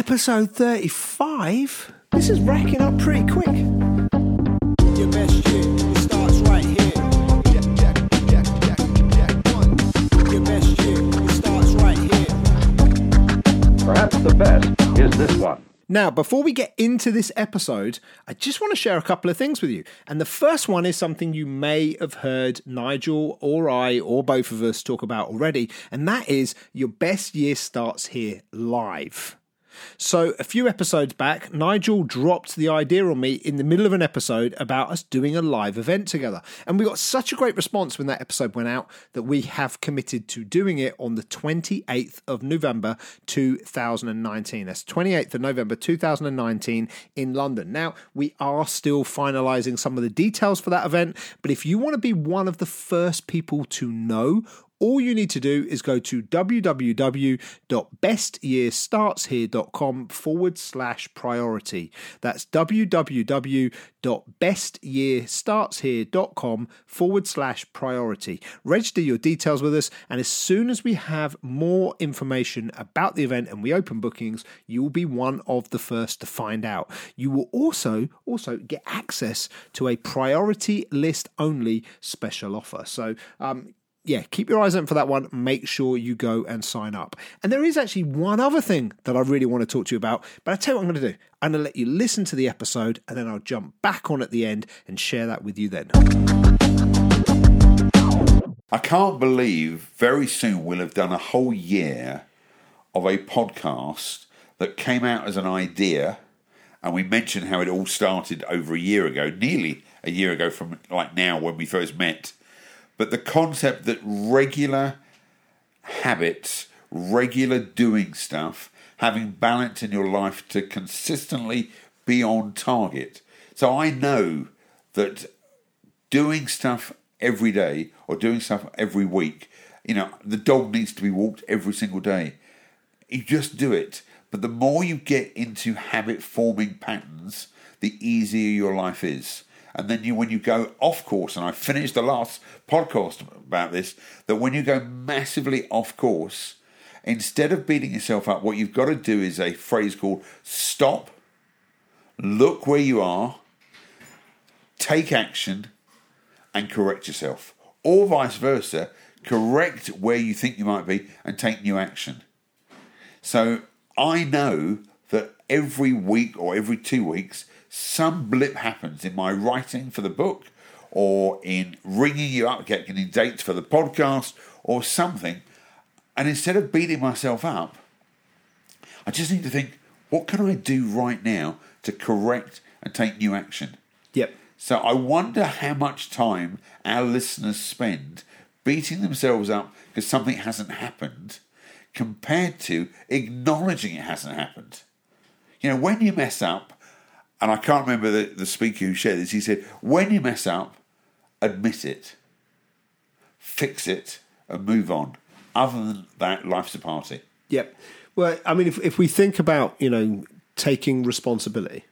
episode 35. This is racking up pretty quick. Your best year, it starts right here. Jack, Jack, Jack, Jack, Jack, one. Your best year, it starts right here. Perhaps the best is this one. Now, before we get into this episode, I just want to share a couple of things with you. And the first one is something you may have heard Nigel or I or both of us talk about already, and that is your best year starts here live. So, a few episodes back, Nigel dropped the idea on me in the middle of an episode about us doing a live event together. And we got such a great response when that episode went out that we have committed to doing it on the 28th of November 2019. That's 28th of November 2019 in London. Now, we are still finalizing some of the details for that event, but if you want to be one of the first people to know all you need to do is go to www.bestyearstartshere.com forward slash priority. That's www.bestyearstartshere.com forward slash priority. Register your details with us, and as soon as we have more information about the event and we open bookings, you will be one of the first to find out. You will also also get access to a priority list only special offer. So um, yeah, keep your eyes open for that one. Make sure you go and sign up. And there is actually one other thing that I really want to talk to you about, but I tell you what I'm going to do. I'm going to let you listen to the episode and then I'll jump back on at the end and share that with you then. I can't believe very soon we'll have done a whole year of a podcast that came out as an idea, and we mentioned how it all started over a year ago, nearly a year ago from like now when we first met. But the concept that regular habits, regular doing stuff, having balance in your life to consistently be on target. So I know that doing stuff every day or doing stuff every week, you know, the dog needs to be walked every single day. You just do it. But the more you get into habit forming patterns, the easier your life is. And then you, when you go off course, and I finished the last podcast about this, that when you go massively off course, instead of beating yourself up, what you've got to do is a phrase called stop, look where you are, take action, and correct yourself. Or vice versa, correct where you think you might be and take new action. So I know that every week or every two weeks, some blip happens in my writing for the book or in ringing you up, getting dates for the podcast or something. And instead of beating myself up, I just need to think, what can I do right now to correct and take new action? Yep. So I wonder how much time our listeners spend beating themselves up because something hasn't happened compared to acknowledging it hasn't happened. You know, when you mess up, and I can't remember the, the speaker who shared this, he said, when you mess up, admit it, fix it, and move on. Other than that, life's a party. Yep. Well, I mean, if, if we think about, you know, taking responsibility,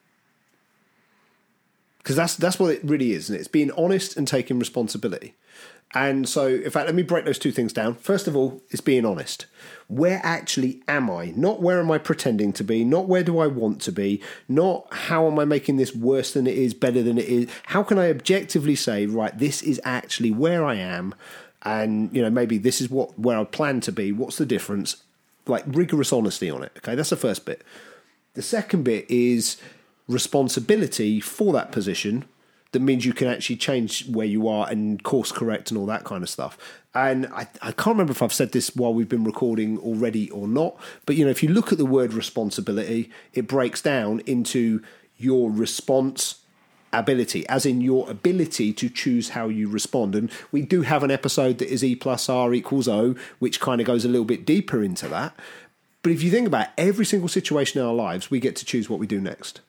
because that's that's what it really is, and it? it's being honest and taking responsibility. And so, in fact, let me break those two things down. First of all, is being honest. Where actually am I? Not where am I pretending to be? Not where do I want to be? Not how am I making this worse than it is, better than it is? How can I objectively say, right, this is actually where I am, and you know maybe this is what where I plan to be. What's the difference? Like rigorous honesty on it. Okay, that's the first bit. The second bit is responsibility for that position that means you can actually change where you are and course correct and all that kind of stuff. And I, I can't remember if I've said this while we've been recording already or not, but you know, if you look at the word responsibility, it breaks down into your response ability, as in your ability to choose how you respond. And we do have an episode that is E plus R equals O, which kind of goes a little bit deeper into that. But if you think about every single situation in our lives, we get to choose what we do next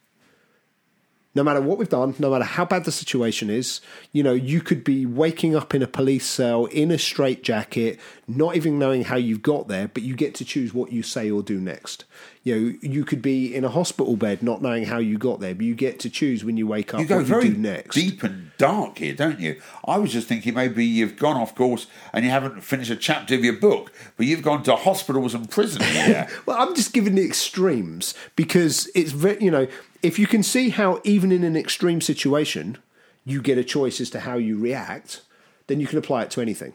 no matter what we've done, no matter how bad the situation is, you know, you could be waking up in a police cell in a straitjacket, not even knowing how you've got there, but you get to choose what you say or do next. You know, you could be in a hospital bed not knowing how you got there, but you get to choose when you wake up You go what very you do next. deep and dark here, don't you? I was just thinking maybe you've gone off course and you haven't finished a chapter of your book, but you've gone to hospitals and prisons. Well, I'm just giving the extremes because it's very, you know, if you can see how even in an extreme situation you get a choice as to how you react, then you can apply it to anything.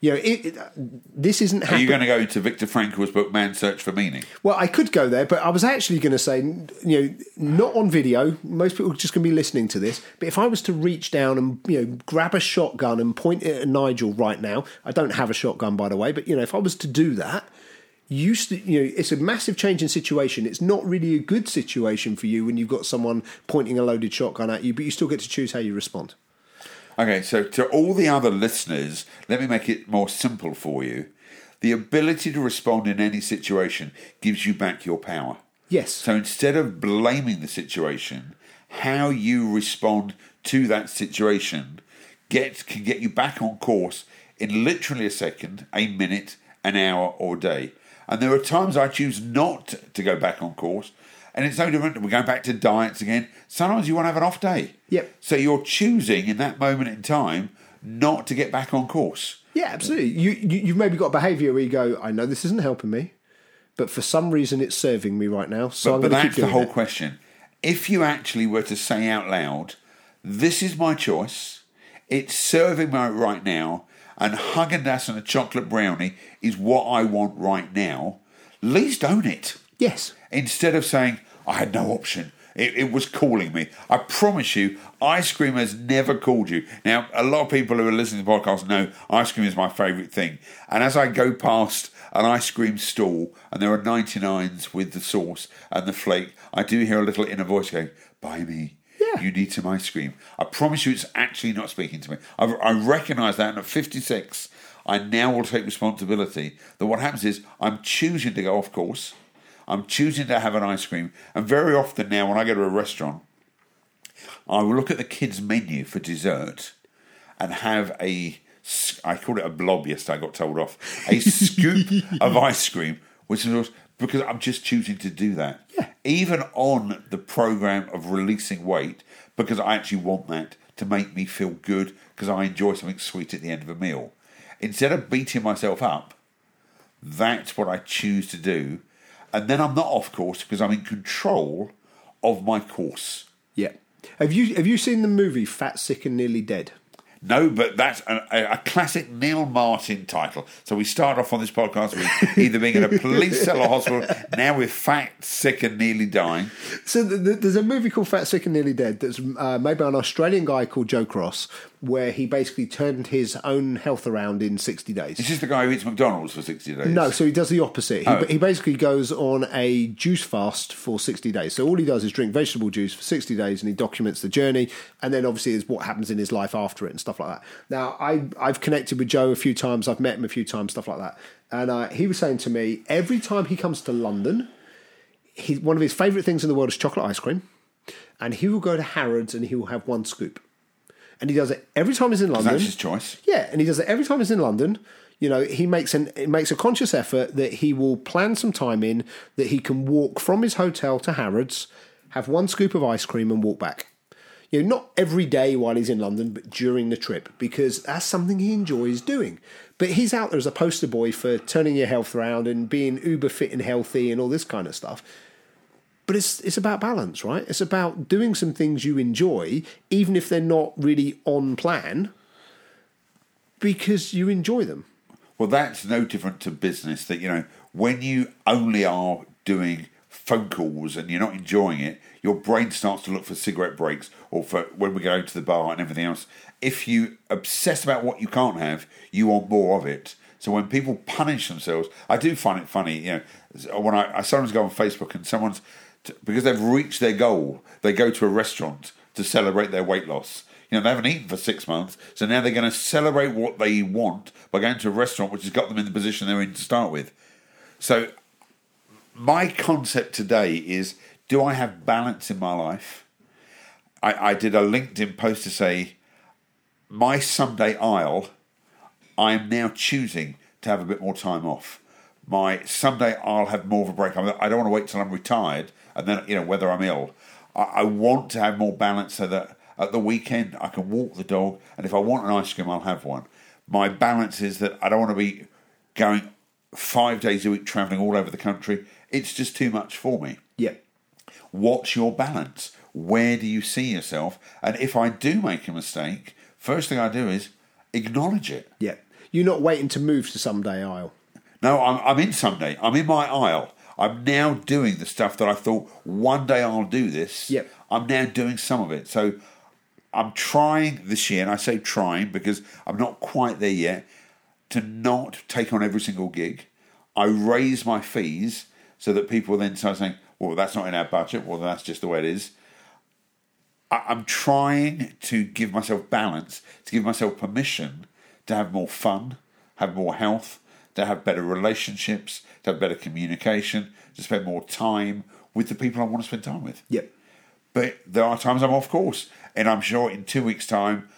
You know, it, it, this isn't Are you going to go into Viktor Frankl's book, Man's Search for Meaning? Well, I could go there, but I was actually going to say, you know, not on video. Most people are just going to be listening to this. But if I was to reach down and you know grab a shotgun and point it at Nigel right now, I don't have a shotgun by the way, but you know, if I was to do that, used to, you know, it's a massive change in situation. It's not really a good situation for you when you've got someone pointing a loaded shotgun at you, but you still get to choose how you respond. Okay, so to all the other listeners, let me make it more simple for you. The ability to respond in any situation gives you back your power. Yes. So instead of blaming the situation, how you respond to that situation get can get you back on course in literally a second, a minute, an hour, or a day. And there are times I choose not to go back on course, and it's no different. We're going back to diets again. Sometimes you want to have an off day. Yep. So you're choosing in that moment in time not to get back on course. Yeah, absolutely. You, you you've maybe got a behaviour where you go, I know this isn't helping me, but for some reason it's serving me right now. So But, I'm but going to keep that's the whole it. question. If you actually were to say out loud, "This is my choice. It's serving me right now," and Haagen Dazs and a chocolate brownie is what I want right now, at least own it. Yes. Instead of saying, "I had no option." It, it was calling me. I promise you, ice cream has never called you. Now, a lot of people who are listening to the podcast know ice cream is my favourite thing. And as I go past an ice cream stall and there are 99s with the sauce and the flake, I do hear a little inner voice going, Buy me. Yeah. You need some ice cream. I promise you, it's actually not speaking to me. I, I recognise that. And at 56, I now will take responsibility that what happens is I'm choosing to go off course. I'm choosing to have an ice cream. And very often now, when I go to a restaurant, I will look at the kids' menu for dessert and have a, I called it a blob yesterday, I got told off, a scoop of ice cream, which is because I'm just choosing to do that. Yeah. Even on the program of releasing weight, because I actually want that to make me feel good, because I enjoy something sweet at the end of a meal. Instead of beating myself up, that's what I choose to do. And then I'm not off course because I'm in control of my course. Yeah. Have you have you seen the movie Fat, Sick and Nearly Dead? No, but that's a, a, a classic Neil Martin title. So we start off on this podcast with either being in a police cell or hospital, now we're fat, sick, and nearly dying. So th th there's a movie called Fat, Sick and Nearly Dead that's uh, made by an Australian guy called Joe Cross, where he basically turned his own health around in 60 days. This is this the guy who eats McDonald's for 60 days? No, so he does the opposite. He, Oh. he basically goes on a juice fast for 60 days. So all he does is drink vegetable juice for 60 days and he documents the journey. And then obviously is what happens in his life after it and stuff like that. Now, I, I've connected with Joe a few times. I've met him a few times, stuff like that. And uh, he was saying to me, every time he comes to London, he, one of his favourite things in the world is chocolate ice cream. And he will go to Harrods and he will have one scoop. And he does it every time he's in London. That's his choice. Yeah, and he does it every time he's in London. You know, he makes an he makes a conscious effort that he will plan some time in that he can walk from his hotel to Harrods, have one scoop of ice cream, and walk back. You know, not every day while he's in London, but during the trip, because that's something he enjoys doing. But he's out there as a poster boy for turning your health around and being uber fit and healthy and all this kind of stuff. But it's it's about balance, right? It's about doing some things you enjoy, even if they're not really on plan, because you enjoy them. Well, that's no different to business. That you know, when you only are doing phone calls and you're not enjoying it, your brain starts to look for cigarette breaks or for when we go to the bar and everything else. If you obsess about what you can't have, you want more of it. So when people punish themselves, I do find it funny. You know, when I, I sometimes go on Facebook and someone's t- because they've reached their goal, they go to a restaurant to celebrate their weight loss. You know, they haven't eaten for six months, so now they're going to celebrate what they want by going to a restaurant which has got them in the position they're in to start with. So, my concept today is do I have balance in my life? I, I did a LinkedIn post to say, my Sunday isle, I am now choosing to have a bit more time off My someday I'll have more of a break. I'm- don't want to wait till I'm retired and then you know whether I'm ill. I, I want to have more balance so that at the weekend I can walk the dog, and if I want an ice cream, I'll have one. My balance is that I don't want to be going five days a week traveling all over the country. It's just too much for me Yeah. what's your balance? Where do you see yourself? And if I do make a mistake, first thing I do is acknowledge it. Yeah. You're not waiting to move to someday isle. No, I'm, I'm in someday. I'm in my isle. I'm now doing the stuff that I thought one day I'll do this. Yep. I'm now doing some of it. So I'm trying this year, and I say trying because I'm not quite there yet, to not take on every single gig. I raise my fees so that people then start saying, well, that's not in our budget. Well, that's just the way it is. I- I'm trying to give myself balance, to give myself permission to have more fun, have more health, to have better relationships, to have better communication, to spend more time with the people I want to spend time with. Yep. But there are times I'm off course, and I'm sure in two weeks' time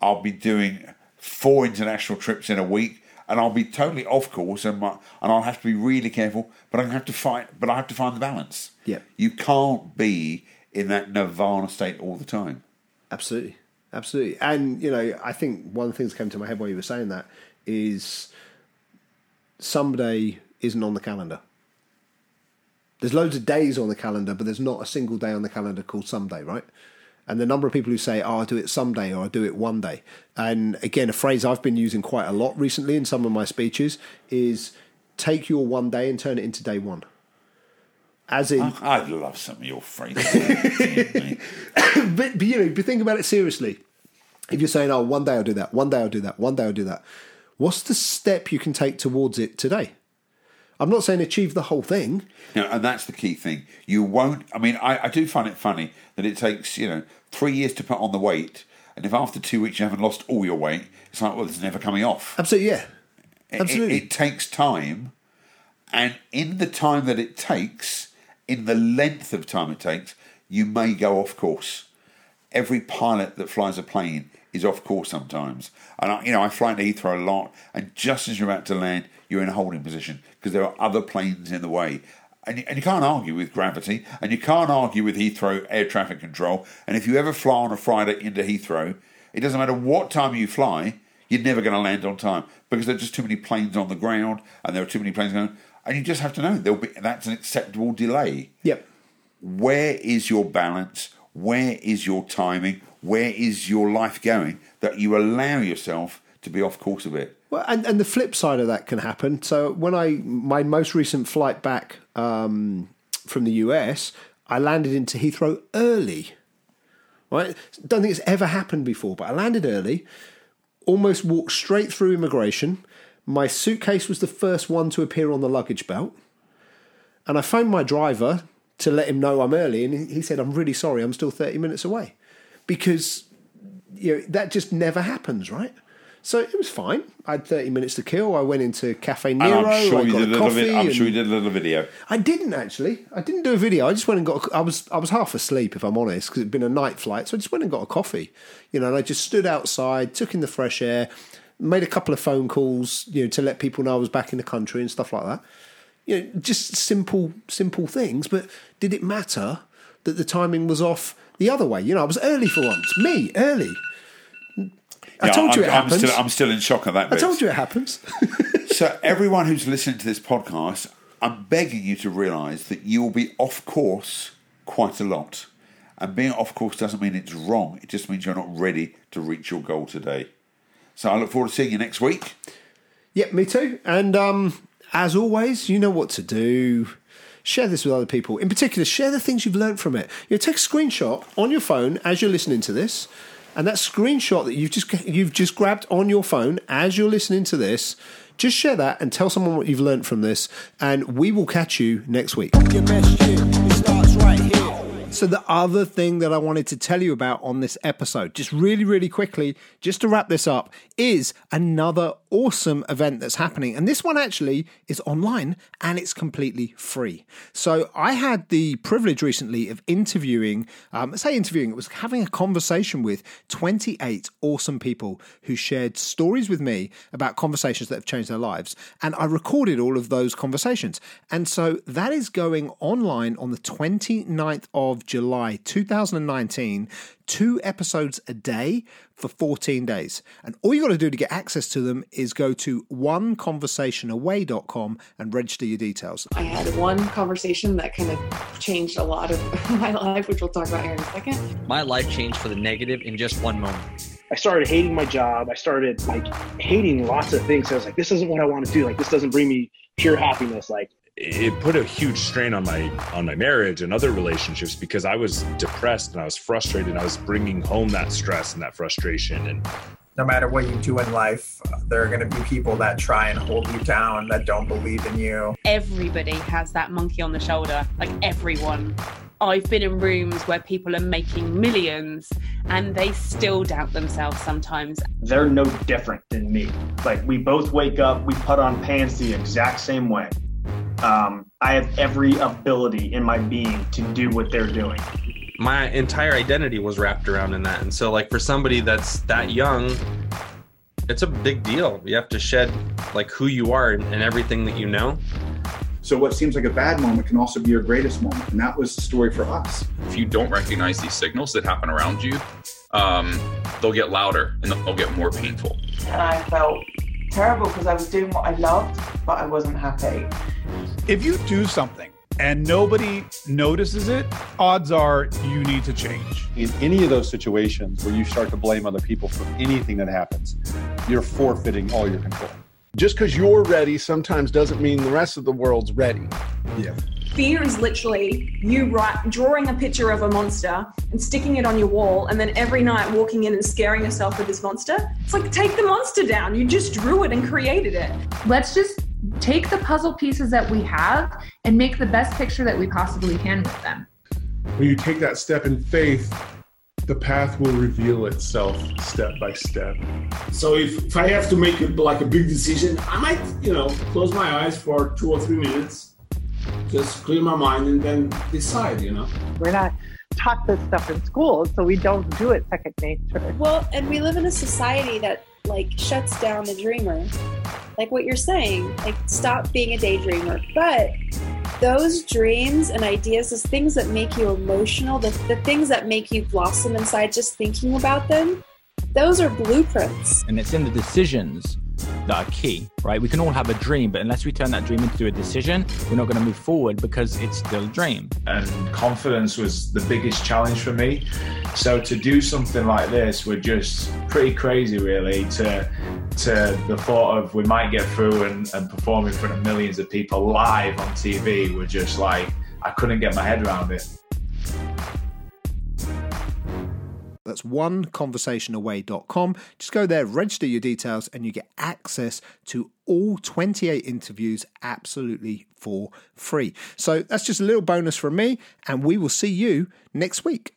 I'll be doing four international trips in a week, and I'll be totally off course, and my, and I'll have to be really careful. But I have to fight. But I have to find the balance. Yeah. you can't be in that nirvana state all the time. Absolutely. Absolutely. And, you know, I think one of the things that came to my head while you were saying that is someday isn't on the calendar. There's loads of days on the calendar, but there's not a single day on the calendar called someday, right? And the number of people who say, oh, I'll do it someday or I'll do it one day. And again, a phrase I've been using quite a lot recently in some of my speeches is take your one day and turn it into day one. As in, I'd love some of your phrases. But, but you know, but think about it seriously. If you're saying, "Oh, one day I'll do that, one day I'll do that, one day I'll do that," what's the step you can take towards it today? I'm not saying achieve the whole thing. No, and that's the key thing. You won't. I mean, I, I do find it funny that it takes you know three years to put on the weight, and if after two weeks you haven't lost all your weight, it's like, well, it's never coming off. Absolutely, yeah, It- absolutely. It, it takes time, and in the time that it takes, in the length of time it takes, you may go off course. Every pilot that flies a plane is off course sometimes, and I, you know I fly to Heathrow a lot, and just as you're about to land, you're in a holding position because there are other planes in the way. And you, and you can't argue with gravity, and you can't argue with Heathrow air traffic control. And if you ever fly on a Friday into Heathrow, it doesn't matter what time you fly, you're never going to land on time because there are just too many planes on the ground and there are too many planes going. And you just have to know there'll be that's an acceptable delay. yep, Where is your balance? Where is your timing? Where is your life going that you allow yourself to be off course a bit? Well, and, and the flip side of that can happen. So when I my most recent flight back um, from the US, I landed into Heathrow early. Right, don't think it's ever happened before, but I landed early. Almost walked straight through immigration. My suitcase was the first one to appear on the luggage belt, and I phoned my driver to let him know I'm early, and he said, "I'm really sorry, I'm still 30 minutes away," because you know that just never happens, right? So it was fine. I had 30 minutes to kill. I went into Cafe And Nero. I'm sure I you got did a a little coffee. I'm and- sure you did a little video. I didn't actually. I didn't do a video. I just went and got. I was I was half asleep, if I'm honest, because it'd been a night flight. So I just went and got a coffee, you know. And I just stood outside, took in the fresh air, made a couple of phone calls, you know, to let people know I was back in the country and stuff like that. You know, just simple simple things. But did it matter that the timing was off the other way? You know, I was early for once. Me early. I Yeah, told you I'm, it I'm happens. still, I'm still in shock at that I told you it happens. So, everyone who's listening to this podcast, I'm begging you to realise that you will be off course quite a lot. And being off course doesn't mean it's wrong, it just means you're not ready to reach your goal today. So, I look forward to seeing you next week. Yep, me too. And um, as always, you know what to do. Share this with other people. In particular, share the things you've learned from it. You know, take a screenshot on your phone as you're listening to this, and that screenshot that you've just you've just grabbed on your phone as you're listening to this, just share that and tell someone what you've learned from this. And we will catch you next week. So, the other thing that I wanted to tell you about on this episode, just really, really quickly, just to wrap this up, is another awesome event that's happening. And this one actually is online and it's completely free. So, I had the privilege recently of interviewing, um, say interviewing, it was having a conversation with 28 awesome people who shared stories with me about conversations that have changed their lives. And I recorded all of those conversations. And so that is going online on the 29th of July 2019, two episodes a day for 14 days. And all you got to do to get access to them is go to oneconversationaway.com and register your details. I had one conversation that kind of changed a lot of my life, which we'll talk about here in a second. My life changed for the negative in just one moment. I started hating my job. I started like hating lots of things. I was like, this isn't what I want to do. Like, this doesn't bring me pure happiness. Like, it put a huge strain on my on my marriage and other relationships because I was depressed and I was frustrated. And I was bringing home that stress and that frustration and no matter what you do in life, there are going to be people that try and hold you down that don't believe in you. Everybody has that monkey on the shoulder, like everyone. I've been in rooms where people are making millions and they still doubt themselves sometimes. They're no different than me. Like, we both wake up, we put on pants the exact same way. Um, I have every ability in my being to do what they're doing my entire identity was wrapped around in that. And so, like, for somebody that's that young, it's a big deal. You have to shed like who you are and, and everything that you know. So, what seems like a bad moment can also be your greatest moment. And that was the story for us. If you don't recognize these signals that happen around you, um, they'll get louder and they'll get more painful. And I felt terrible because I was doing what I loved, but I wasn't happy. If you do something, and nobody notices it, odds are you need to change. In any of those situations where you start to blame other people for anything that happens, you're forfeiting all your control. Just because you're ready sometimes doesn't mean the rest of the world's ready. Yeah. Fear is literally you write, drawing a picture of a monster and sticking it on your wall, and then every night walking in and scaring yourself with this monster. It's like, take the monster down. You just drew it and created it. Let's just take the puzzle pieces that we have and make the best picture that we possibly can with them. When you take that step in faith, the path will reveal itself step by step. So if, if I have to make it like a big decision, I might, you know, close my eyes for two or three minutes, just clear my mind and then decide, you know. We're not taught this stuff in school, so we don't do it second nature. Well, and we live in a society that like shuts down the dreamer like what you're saying, like stop being a daydreamer. But those dreams and ideas, those things that make you emotional, the, the things that make you blossom inside just thinking about them, those are blueprints. And it's in the decisions that are key, right? We can all have a dream, but unless we turn that dream into a decision, we're not going to move forward because it's still a dream. And confidence was the biggest challenge for me. So to do something like this were just pretty crazy, really. To to the thought of we might get through and, and perform in front of millions of people live on TV were just like I couldn't get my head around it. That's oneconversationaway.com. Just go there, register your details, and you get access to all 28 interviews absolutely for free. So that's just a little bonus from me, and we will see you next week.